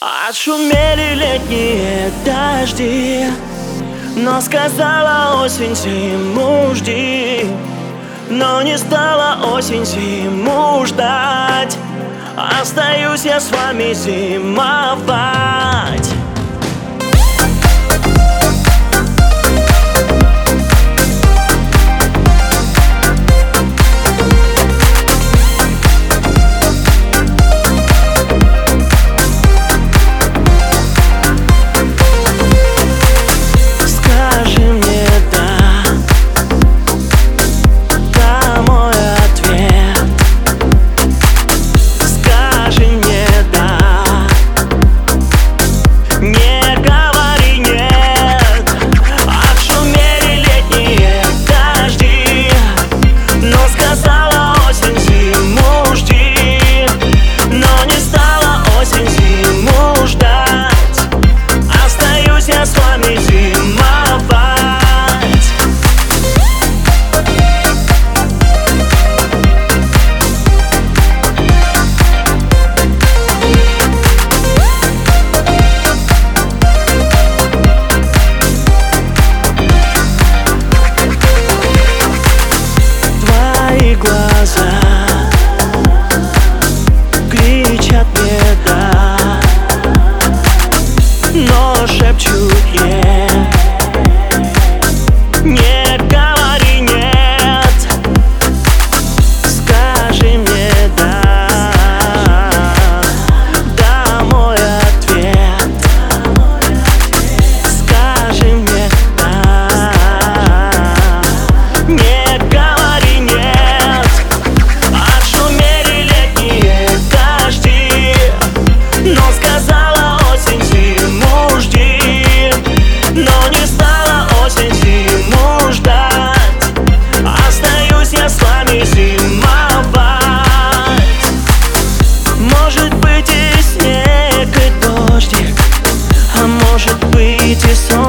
Отшумели летние дожди Но сказала осень зиму жди. Но не стала осень зиму ждать. Остаюсь я с вами зимовать но шепчут «Yeah» грустить не